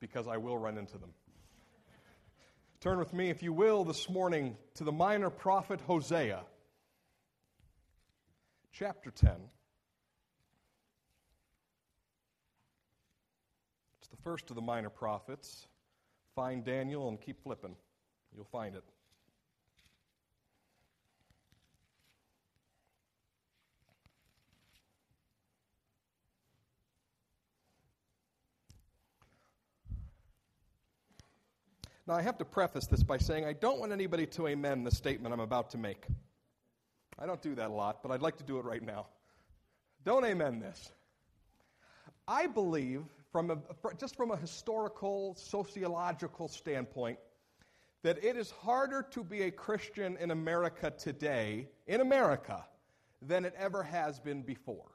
because I will run into them. Turn with me, if you will, this morning to the minor prophet Hosea, chapter 10. It's the first of the minor prophets. Find Daniel and keep flipping. You'll find it. Now, I have to preface this by saying I don't want anybody to amend the statement I'm about to make. I don't do that a lot, but I'd like to do it right now. Don't amen this. I believe, from a, just from a historical, sociological standpoint, that it is harder to be a Christian in America today, in America, than it ever has been before.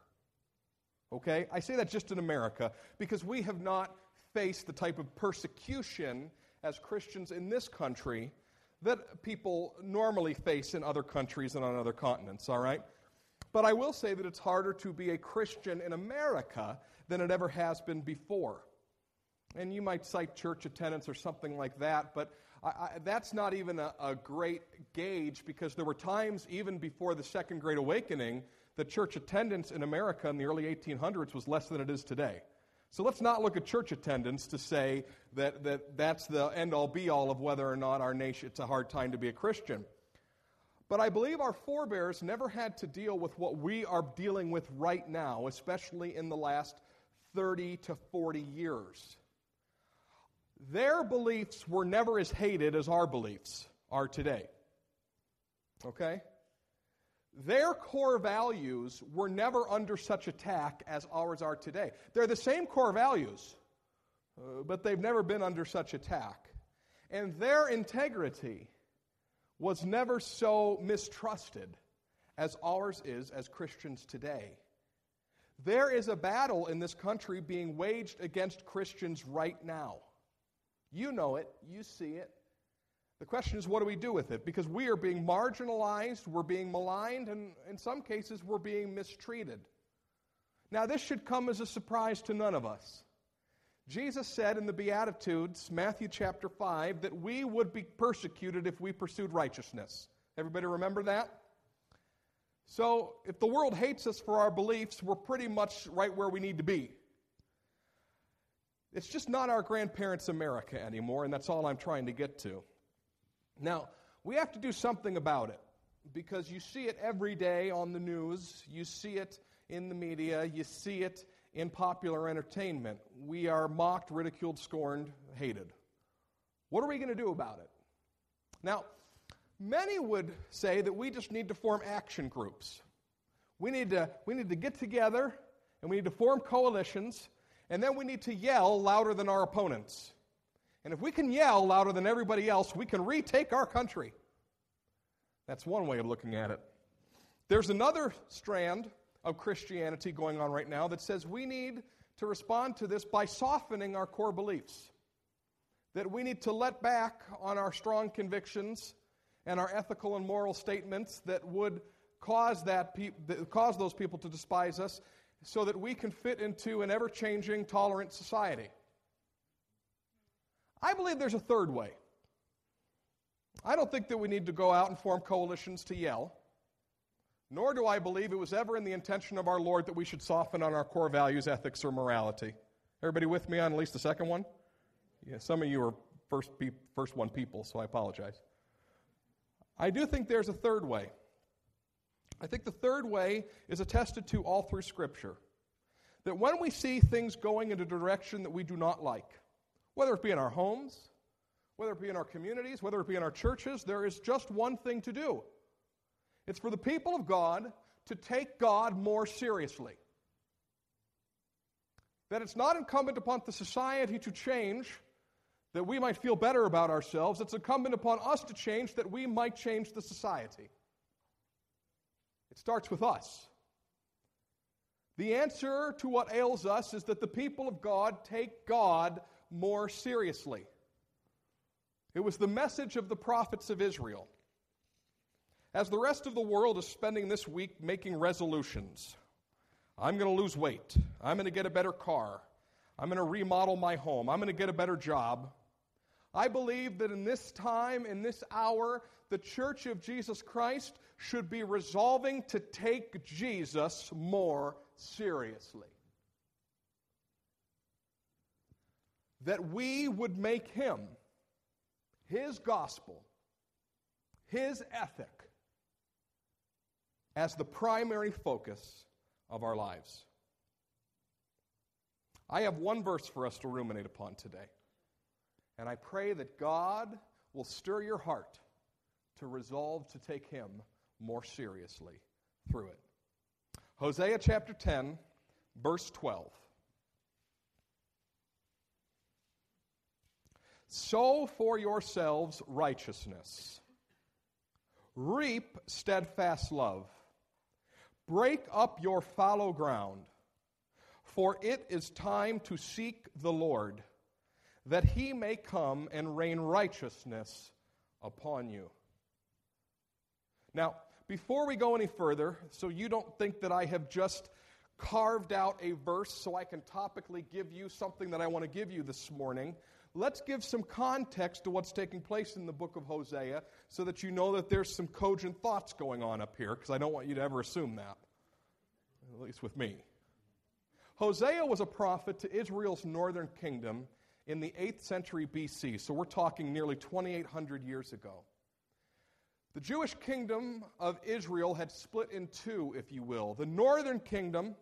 Okay? I say that just in America because we have not faced the type of persecution as Christians in this country that people normally face in other countries and on other continents, all right? But I will say that it's harder to be a Christian in America than it ever has been before. And you might cite church attendance or something like that, but I, I, that's not even a, a great gauge because there were times, even before the Second Great Awakening, that church attendance in America in the early 1800s was less than it is today. So let's not look at church attendance to say that, that that's the end all be all of whether or not our nation, it's a hard time to be a Christian. But I believe our forebears never had to deal with what we are dealing with right now, especially in the last 30 to 40 years. Their beliefs were never as hated as our beliefs are today. Okay? Their core values were never under such attack as ours are today. They're the same core values, uh, but they've never been under such attack. And their integrity was never so mistrusted as ours is as Christians today. There is a battle in this country being waged against Christians right now. You know it, you see it, the question is, what do we do with it? Because we are being marginalized, we're being maligned, and in some cases, we're being mistreated. Now, this should come as a surprise to none of us. Jesus said in the Beatitudes, Matthew chapter 5, that we would be persecuted if we pursued righteousness. Everybody remember that? So, if the world hates us for our beliefs, we're pretty much right where we need to be. It's just not our grandparents' America anymore, and that's all I'm trying to get to. Now, we have to do something about it because you see it every day on the news, you see it in the media, you see it in popular entertainment. We are mocked, ridiculed, scorned, hated. What are we going to do about it? Now, many would say that we just need to form action groups. We need to, we need to get together and we need to form coalitions, and then we need to yell louder than our opponents. And if we can yell louder than everybody else, we can retake our country. That's one way of looking at it. There's another strand of Christianity going on right now that says we need to respond to this by softening our core beliefs. That we need to let back on our strong convictions and our ethical and moral statements that would cause, that pe- that cause those people to despise us so that we can fit into an ever changing, tolerant society. I believe there's a third way. I don't think that we need to go out and form coalitions to yell, nor do I believe it was ever in the intention of our Lord that we should soften on our core values, ethics, or morality. Everybody with me on at least the second one? Yeah, some of you are first, pe- first one people, so I apologize. I do think there's a third way. I think the third way is attested to all through Scripture. That when we see things going in a direction that we do not like, whether it be in our homes, whether it be in our communities, whether it be in our churches, there is just one thing to do. It's for the people of God to take God more seriously. That it's not incumbent upon the society to change that we might feel better about ourselves. It's incumbent upon us to change that we might change the society. It starts with us. The answer to what ails us is that the people of God take God more seriously. It was the message of the prophets of Israel. As the rest of the world is spending this week making resolutions, I'm going to lose weight. I'm going to get a better car. I'm going to remodel my home. I'm going to get a better job. I believe that in this time, in this hour, the Church of Jesus Christ should be resolving to take Jesus more seriously. That we would make him, his gospel, his ethic, as the primary focus of our lives. I have one verse for us to ruminate upon today. And I pray that God will stir your heart to resolve to take Him more seriously through it. Hosea chapter 10, verse 12. Sow for yourselves righteousness, reap steadfast love, break up your fallow ground, for it is time to seek the Lord that he may come and rain righteousness upon you. Now, before we go any further, so you don't think that I have just carved out a verse so I can topically give you something that I want to give you this morning, let's give some context to what's taking place in the book of Hosea so that you know that there's some cogent thoughts going on up here, because I don't want you to ever assume that, at least with me. Hosea was a prophet to Israel's northern kingdom in the 8th century BC, so we're talking nearly 2,800 years ago. The Jewish kingdom of Israel had split in two, if you will. The northern kingdom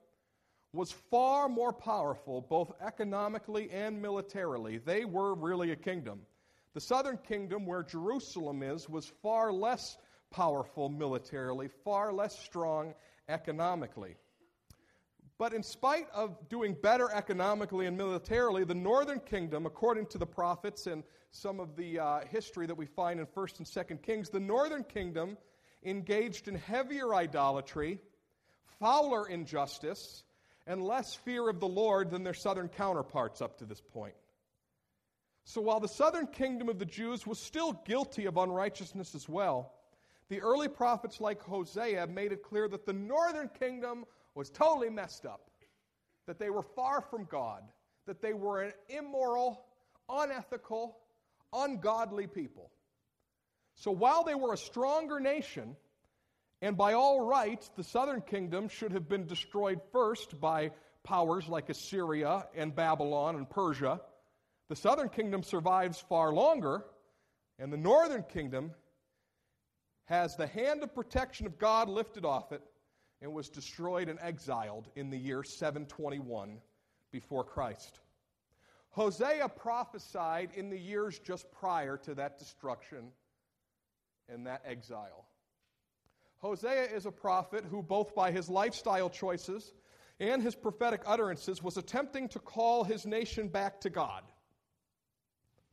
was far more powerful, both economically and militarily. They were really a kingdom. The southern kingdom, where Jerusalem is, was far less powerful militarily, far less strong economically. But in spite of doing better economically and militarily, the northern kingdom, according to the prophets and some of the uh, history that we find in 1st and 2nd Kings, the northern kingdom engaged in heavier idolatry, fouler injustice, and less fear of the Lord than their southern counterparts up to this point. So while the southern kingdom of the Jews was still guilty of unrighteousness as well, the early prophets like Hosea made it clear that the northern kingdom was totally messed up, that they were far from God, that they were an immoral, unethical, ungodly people. So while they were a stronger nation, and by all rights, the southern kingdom should have been destroyed first by powers like Assyria and Babylon and Persia. The southern kingdom survives far longer, and the northern kingdom has the hand of protection of God lifted off it and was destroyed and exiled in the year 721 before Christ. Hosea prophesied in the years just prior to that destruction and that exile. Hosea is a prophet who, both by his lifestyle choices and his prophetic utterances, was attempting to call his nation back to God,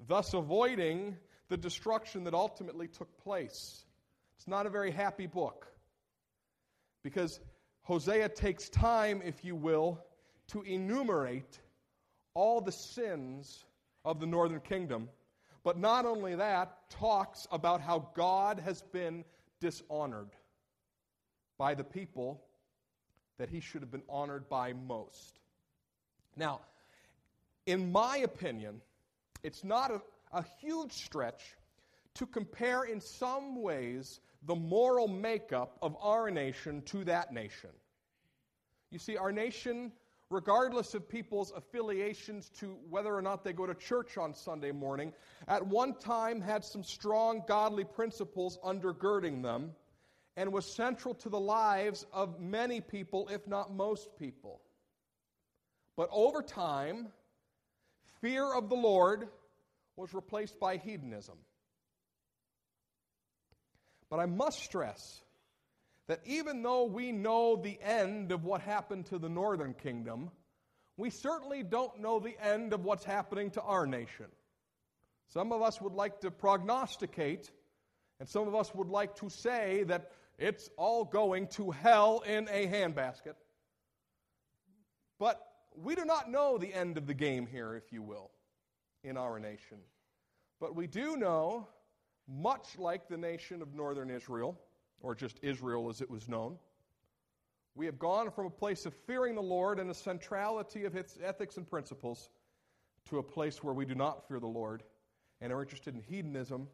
thus avoiding the destruction that ultimately took place. It's not a very happy book because Hosea takes time, if you will, to enumerate all the sins of the northern kingdom. But not only that, talks about how God has been dishonored by the people that he should have been honored by most. Now, in my opinion, it's not a, a huge stretch to compare in some ways the moral makeup of our nation to that nation. You see, our nation, regardless of people's affiliations to whether or not they go to church on Sunday morning, at one time had some strong godly principles undergirding them and was central to the lives of many people, if not most people. But over time, fear of the Lord was replaced by hedonism. But I must stress that even though we know the end of what happened to the northern kingdom, we certainly don't know the end of what's happening to our nation. Some of us would like to prognosticate, and some of us would like to say that it's all going to hell in a handbasket. But we do not know the end of the game here, if you will, in our nation. But we do know much like the nation of northern Israel, or just Israel as it was known. We have gone from a place of fearing the Lord and a centrality of its ethics and principles to a place where we do not fear the Lord and are interested in hedonism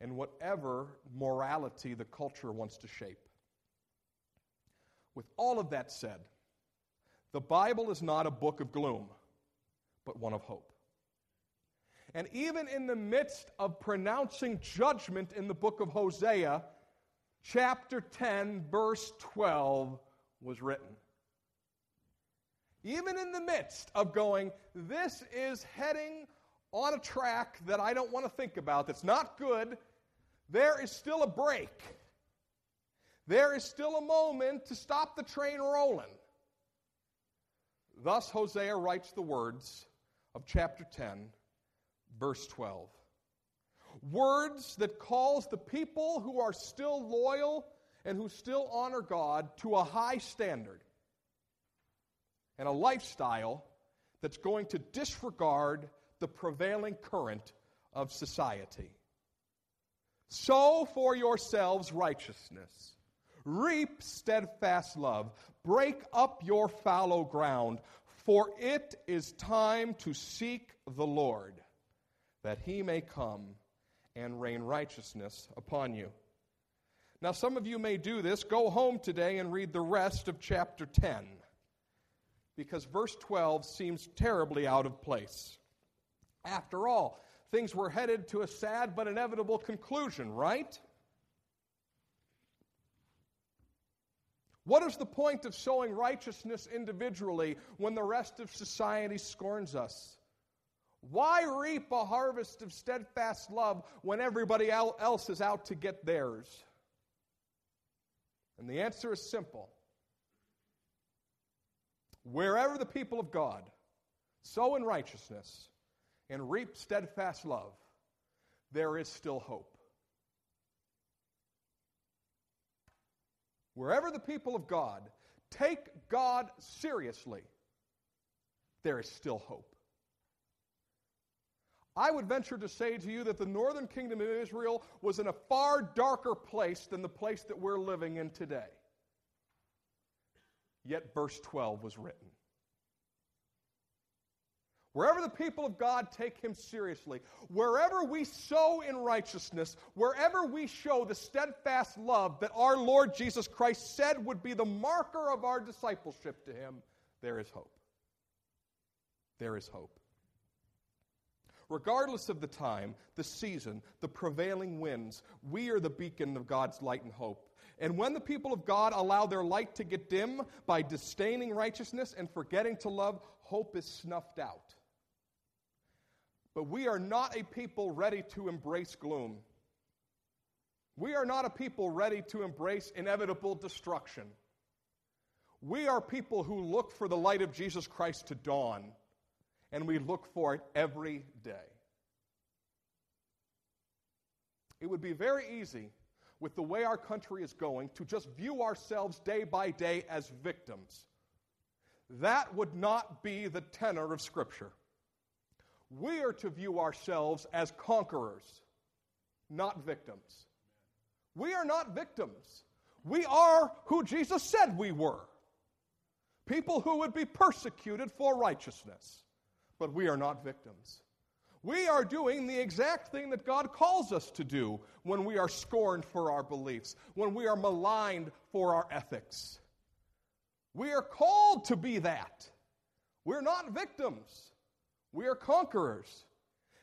and whatever morality the culture wants to shape. With all of that said, the Bible is not a book of gloom, but one of hope. And even in the midst of pronouncing judgment in the book of Hosea, chapter 10, verse 12 was written. Even in the midst of going, this is heading on a track that I don't want to think about, that's not good, there is still a break. There is still a moment to stop the train rolling. Thus, Hosea writes the words of chapter 10, verse 12. Words that calls the people who are still loyal and who still honor God to a high standard and a lifestyle that's going to disregard the prevailing current of society. Sow for yourselves righteousness. Reap steadfast love. Break up your fallow ground, for it is time to seek the Lord, that he may come and rain righteousness upon you. Now, some of you may do this. Go home today and read the rest of chapter 10, because verse 12 seems terribly out of place. After all, things were headed to a sad but inevitable conclusion, right? What is the point of sowing righteousness individually when the rest of society scorns us? Why reap a harvest of steadfast love when everybody else is out to get theirs? And the answer is simple. Wherever the people of God sow in righteousness and reap steadfast love, there is still hope. wherever the people of God take God seriously, there is still hope. I would venture to say to you that the northern kingdom of Israel was in a far darker place than the place that we're living in today. Yet verse 12 was written. Wherever the people of God take him seriously, wherever we sow in righteousness, wherever we show the steadfast love that our Lord Jesus Christ said would be the marker of our discipleship to him, there is hope. There is hope. Regardless of the time, the season, the prevailing winds, we are the beacon of God's light and hope. And when the people of God allow their light to get dim by disdaining righteousness and forgetting to love, hope is snuffed out. But we are not a people ready to embrace gloom. We are not a people ready to embrace inevitable destruction. We are people who look for the light of Jesus Christ to dawn, and we look for it every day. It would be very easy, with the way our country is going, to just view ourselves day by day as victims. That would not be the tenor of Scripture. We are to view ourselves as conquerors, not victims. We are not victims. We are who Jesus said we were people who would be persecuted for righteousness. But we are not victims. We are doing the exact thing that God calls us to do when we are scorned for our beliefs, when we are maligned for our ethics. We are called to be that. We're not victims. We are conquerors.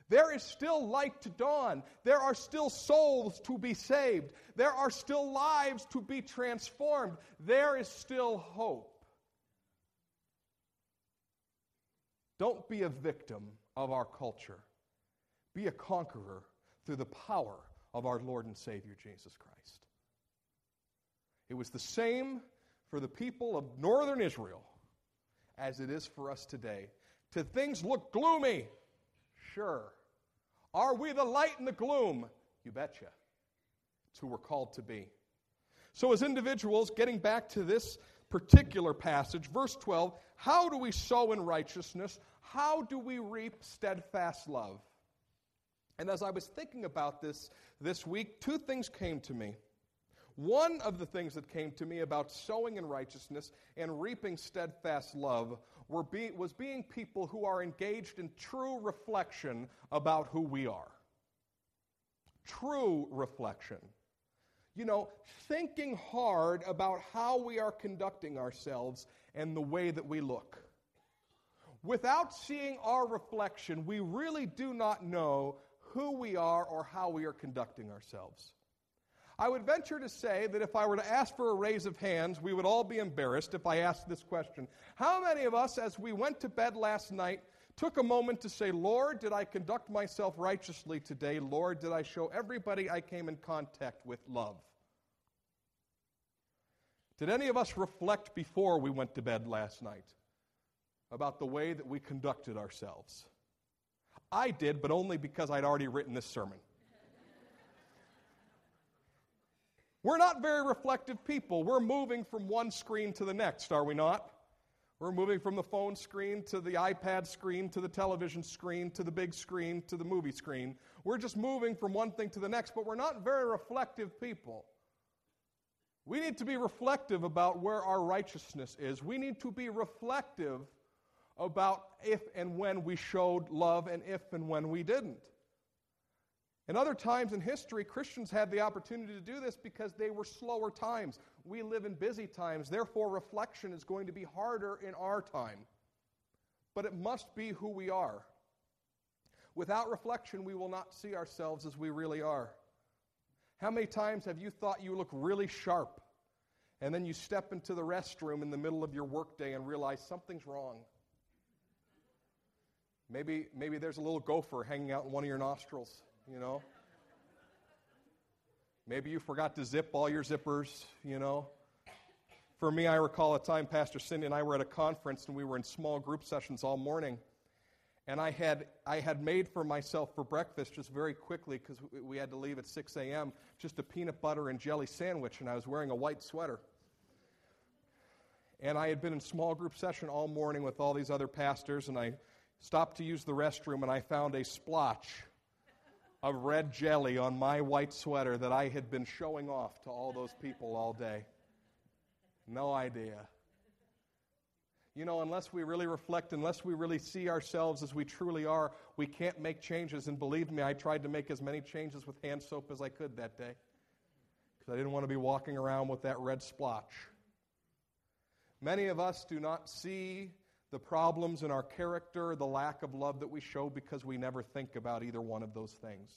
There is still light to dawn. There are still souls to be saved. There are still lives to be transformed. There is still hope. Don't be a victim of our culture. Be a conqueror through the power of our Lord and Savior Jesus Christ. It was the same for the people of northern Israel as it is for us today. Do things look gloomy? Sure. Are we the light in the gloom? You betcha. It's who we're called to be. So, as individuals, getting back to this particular passage, verse 12, how do we sow in righteousness? How do we reap steadfast love? And as I was thinking about this this week, two things came to me. One of the things that came to me about sowing in righteousness and reaping steadfast love be, was being people who are engaged in true reflection about who we are. True reflection. You know, thinking hard about how we are conducting ourselves and the way that we look. Without seeing our reflection, we really do not know who we are or how we are conducting ourselves. I would venture to say that if I were to ask for a raise of hands, we would all be embarrassed if I asked this question. How many of us, as we went to bed last night, took a moment to say, Lord, did I conduct myself righteously today? Lord, did I show everybody I came in contact with love? Did any of us reflect before we went to bed last night about the way that we conducted ourselves? I did, but only because I'd already written this sermon. We're not very reflective people. We're moving from one screen to the next, are we not? We're moving from the phone screen to the iPad screen to the television screen to the big screen to the movie screen. We're just moving from one thing to the next, but we're not very reflective people. We need to be reflective about where our righteousness is. We need to be reflective about if and when we showed love and if and when we didn't. In other times in history, Christians had the opportunity to do this because they were slower times. We live in busy times, therefore, reflection is going to be harder in our time. But it must be who we are. Without reflection, we will not see ourselves as we really are. How many times have you thought you look really sharp, and then you step into the restroom in the middle of your workday and realize something's wrong? Maybe, maybe there's a little gopher hanging out in one of your nostrils you know. Maybe you forgot to zip all your zippers, you know. For me, I recall a time Pastor Cindy and I were at a conference and we were in small group sessions all morning. And I had, I had made for myself for breakfast just very quickly because we had to leave at 6 a.m. just a peanut butter and jelly sandwich, and I was wearing a white sweater. And I had been in small group session all morning with all these other pastors, and I stopped to use the restroom and I found a splotch of red jelly on my white sweater that I had been showing off to all those people all day. No idea. You know, unless we really reflect, unless we really see ourselves as we truly are, we can't make changes. And believe me, I tried to make as many changes with hand soap as I could that day because I didn't want to be walking around with that red splotch. Many of us do not see the problems in our character, the lack of love that we show because we never think about either one of those things.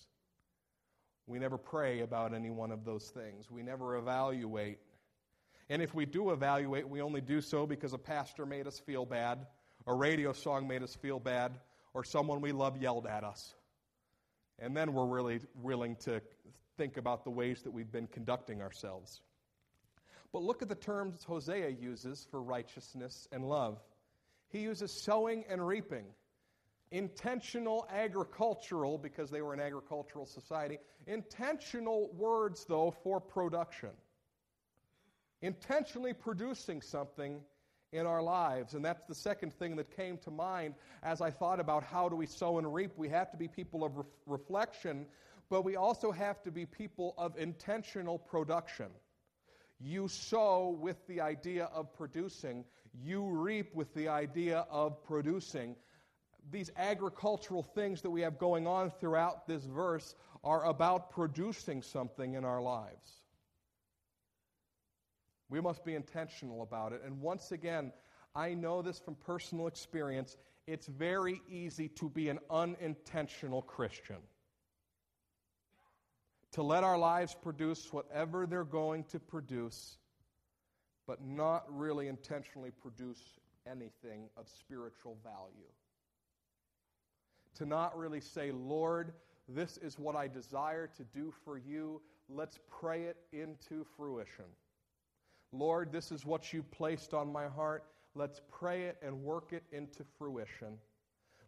We never pray about any one of those things. We never evaluate. And if we do evaluate, we only do so because a pastor made us feel bad, a radio song made us feel bad, or someone we love yelled at us. And then we're really willing to think about the ways that we've been conducting ourselves. But look at the terms Hosea uses for righteousness and love. He uses sowing and reaping. Intentional agricultural, because they were an agricultural society. Intentional words, though, for production. Intentionally producing something in our lives. And that's the second thing that came to mind as I thought about how do we sow and reap. We have to be people of re- reflection, but we also have to be people of intentional production. You sow with the idea of producing, you reap with the idea of producing. These agricultural things that we have going on throughout this verse are about producing something in our lives. We must be intentional about it. And once again, I know this from personal experience. It's very easy to be an unintentional Christian to let our lives produce whatever they're going to produce, but not really intentionally produce anything of spiritual value. To not really say, Lord, this is what I desire to do for you. Let's pray it into fruition. Lord, this is what you placed on my heart. Let's pray it and work it into fruition.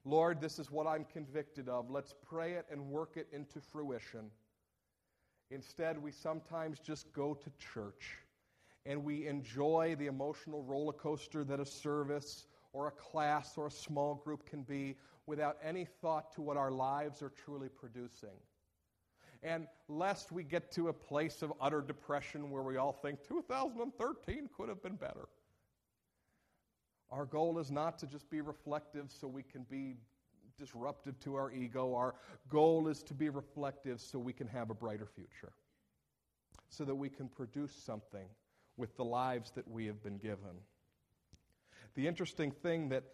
Lord, this is what I'm convicted of. Let's pray it and work it into fruition. Instead, we sometimes just go to church and we enjoy the emotional roller coaster that a service or a class or a small group can be without any thought to what our lives are truly producing. And lest we get to a place of utter depression where we all think 2013 could have been better. Our goal is not to just be reflective so we can be disruptive to our ego. Our goal is to be reflective so we can have a brighter future, so that we can produce something with the lives that we have been given. The interesting thing that,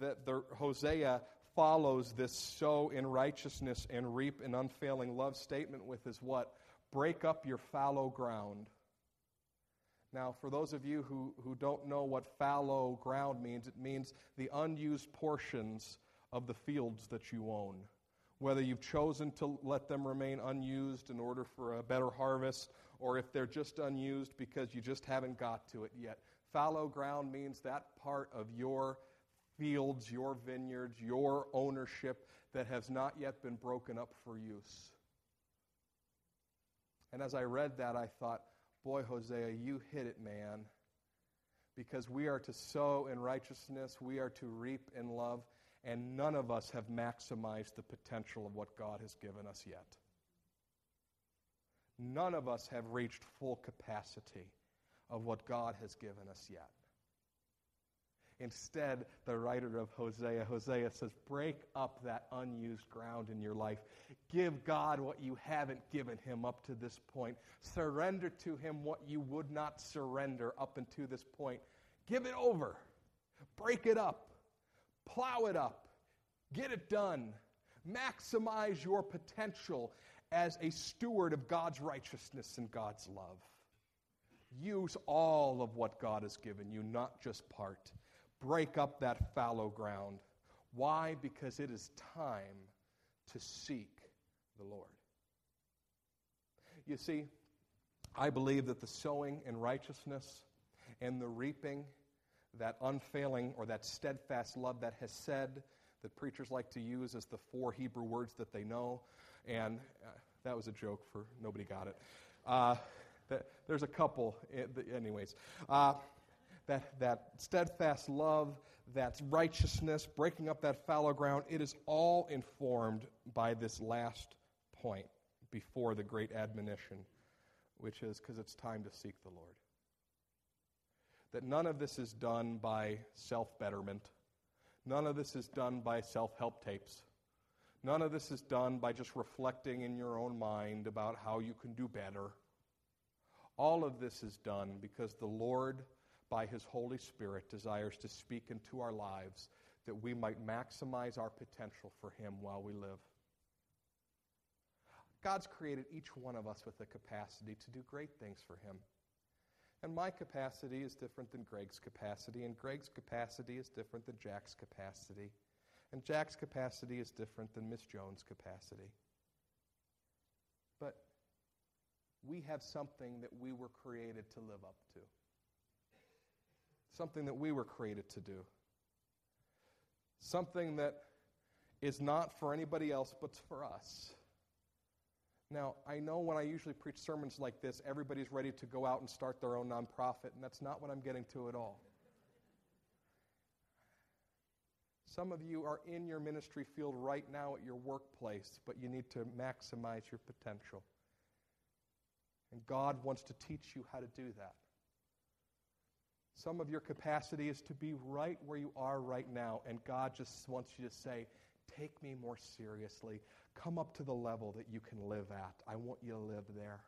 that the Hosea follows this sow in righteousness and reap in unfailing love statement with is what? Break up your fallow ground. Now, for those of you who, who don't know what fallow ground means, it means the unused portions of the fields that you own. Whether you've chosen to let them remain unused in order for a better harvest, or if they're just unused because you just haven't got to it yet. Fallow ground means that part of your fields, your vineyards, your ownership that has not yet been broken up for use. And as I read that, I thought, boy, Hosea, you hit it, man. Because we are to sow in righteousness, we are to reap in love, and none of us have maximized the potential of what God has given us yet. None of us have reached full capacity of what God has given us yet. Instead, the writer of Hosea, Hosea says, break up that unused ground in your life. Give God what you haven't given him up to this point. Surrender to him what you would not surrender up until this point. Give it over. Break it up. Plow it up. Get it done. Maximize your potential as a steward of God's righteousness and God's love. Use all of what God has given you, not just part. Break up that fallow ground. Why? Because it is time to seek the Lord. You see, I believe that the sowing in righteousness and the reaping, that unfailing or that steadfast love that has said, that preachers like to use as the four Hebrew words that they know, and uh, that was a joke for nobody got it. Uh, that, there's a couple, eh, anyways. Uh, that, that steadfast love, that righteousness, breaking up that fallow ground, it is all informed by this last point before the great admonition, which is because it's time to seek the Lord. That none of this is done by self betterment, none of this is done by self help tapes. None of this is done by just reflecting in your own mind about how you can do better. All of this is done because the Lord, by His Holy Spirit, desires to speak into our lives that we might maximize our potential for Him while we live. God's created each one of us with a capacity to do great things for Him. And my capacity is different than Greg's capacity, and Greg's capacity is different than Jack's capacity. And Jack's capacity is different than Miss Jones' capacity. But we have something that we were created to live up to, something that we were created to do, something that is not for anybody else but for us. Now, I know when I usually preach sermons like this, everybody's ready to go out and start their own nonprofit, and that's not what I'm getting to at all. Some of you are in your ministry field right now at your workplace, but you need to maximize your potential. And God wants to teach you how to do that. Some of your capacity is to be right where you are right now, and God just wants you to say, Take me more seriously. Come up to the level that you can live at. I want you to live there.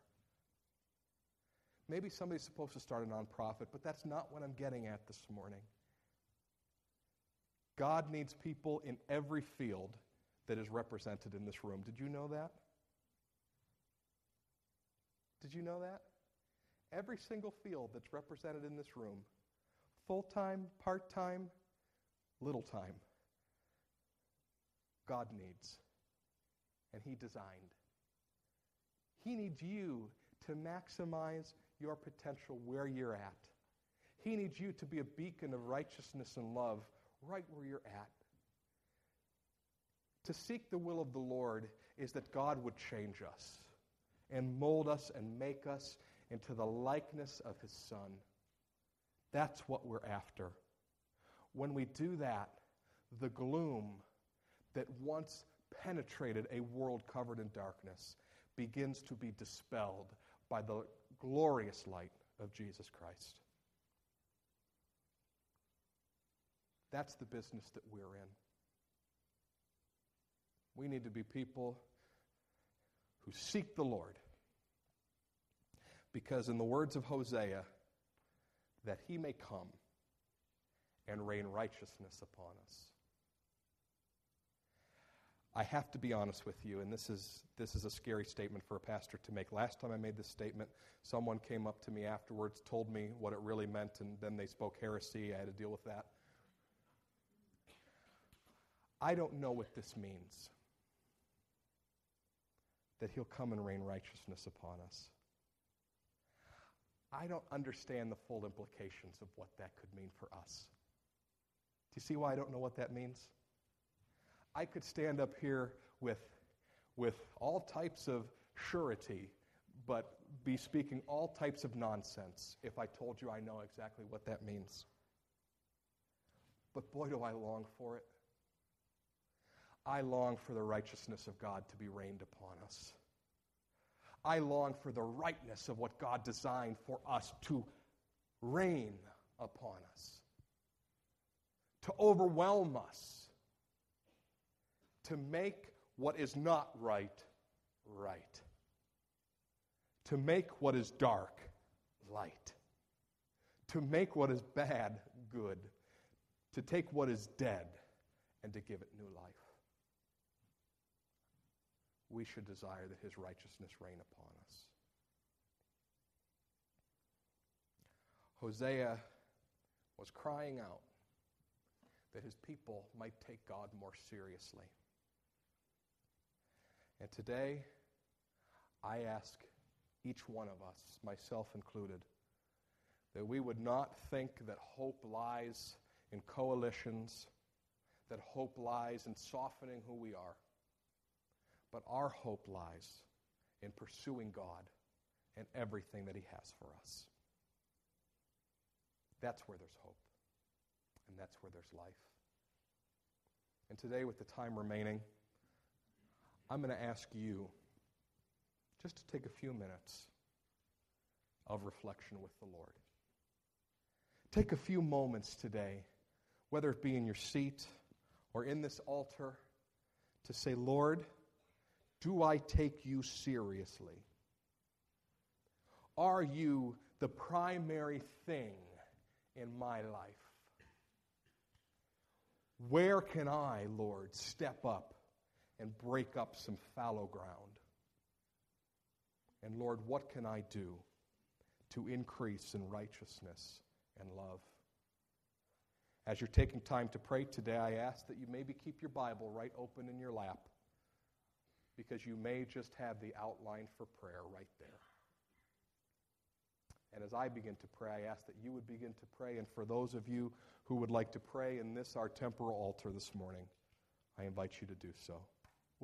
Maybe somebody's supposed to start a nonprofit, but that's not what I'm getting at this morning. God needs people in every field that is represented in this room. Did you know that? Did you know that? Every single field that's represented in this room full time, part time, little time God needs. And He designed. He needs you to maximize your potential where you're at. He needs you to be a beacon of righteousness and love right where you're at. To seek the will of the Lord is that God would change us and mold us and make us into the likeness of His Son. That's what we're after. When we do that, the gloom that once penetrated a world covered in darkness begins to be dispelled by the glorious light of Jesus Christ. That's the business that we're in. We need to be people who seek the Lord. Because, in the words of Hosea, that he may come and rain righteousness upon us. I have to be honest with you, and this is, this is a scary statement for a pastor to make. Last time I made this statement, someone came up to me afterwards, told me what it really meant, and then they spoke heresy. I had to deal with that. I don't know what this means that he'll come and rain righteousness upon us. I don't understand the full implications of what that could mean for us. Do you see why I don't know what that means? I could stand up here with, with all types of surety, but be speaking all types of nonsense if I told you I know exactly what that means. But boy, do I long for it. I long for the righteousness of God to be rained upon us. I long for the rightness of what God designed for us to reign upon us, to overwhelm us, to make what is not right, right, to make what is dark, light, to make what is bad, good, to take what is dead and to give it new life we should desire that his righteousness reign upon us. Hosea was crying out that his people might take God more seriously. And today, I ask each one of us, myself included, that we would not think that hope lies in coalitions, that hope lies in softening who we are. But our hope lies in pursuing God and everything that He has for us. That's where there's hope, and that's where there's life. And today, with the time remaining, I'm going to ask you just to take a few minutes of reflection with the Lord. Take a few moments today, whether it be in your seat or in this altar, to say, Lord, do I take you seriously? Are you the primary thing in my life? Where can I, Lord, step up and break up some fallow ground? And Lord, what can I do to increase in righteousness and love? As you're taking time to pray today, I ask that you maybe keep your Bible right open in your lap because you may just have the outline for prayer right there. And as I begin to pray, I ask that you would begin to pray. And for those of you who would like to pray in this, our temporal altar this morning, I invite you to do so.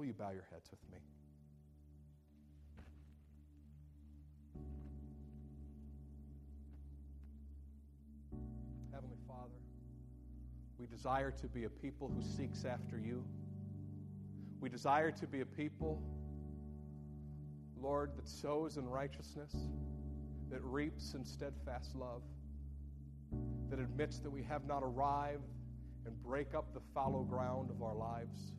Will you bow your heads with me? Heavenly Father, we desire to be a people who seeks after you. We desire to be a people, Lord, that sows in righteousness, that reaps in steadfast love, that admits that we have not arrived and break up the fallow ground of our lives.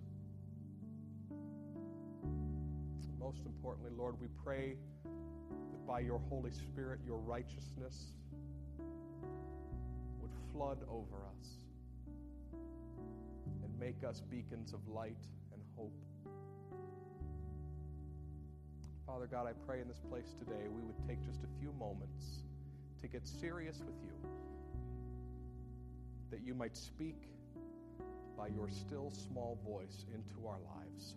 Most importantly, Lord, we pray that by your Holy Spirit, your righteousness would flood over us and make us beacons of light and hope. Father God, I pray in this place today we would take just a few moments to get serious with you, that you might speak by your still small voice into our lives.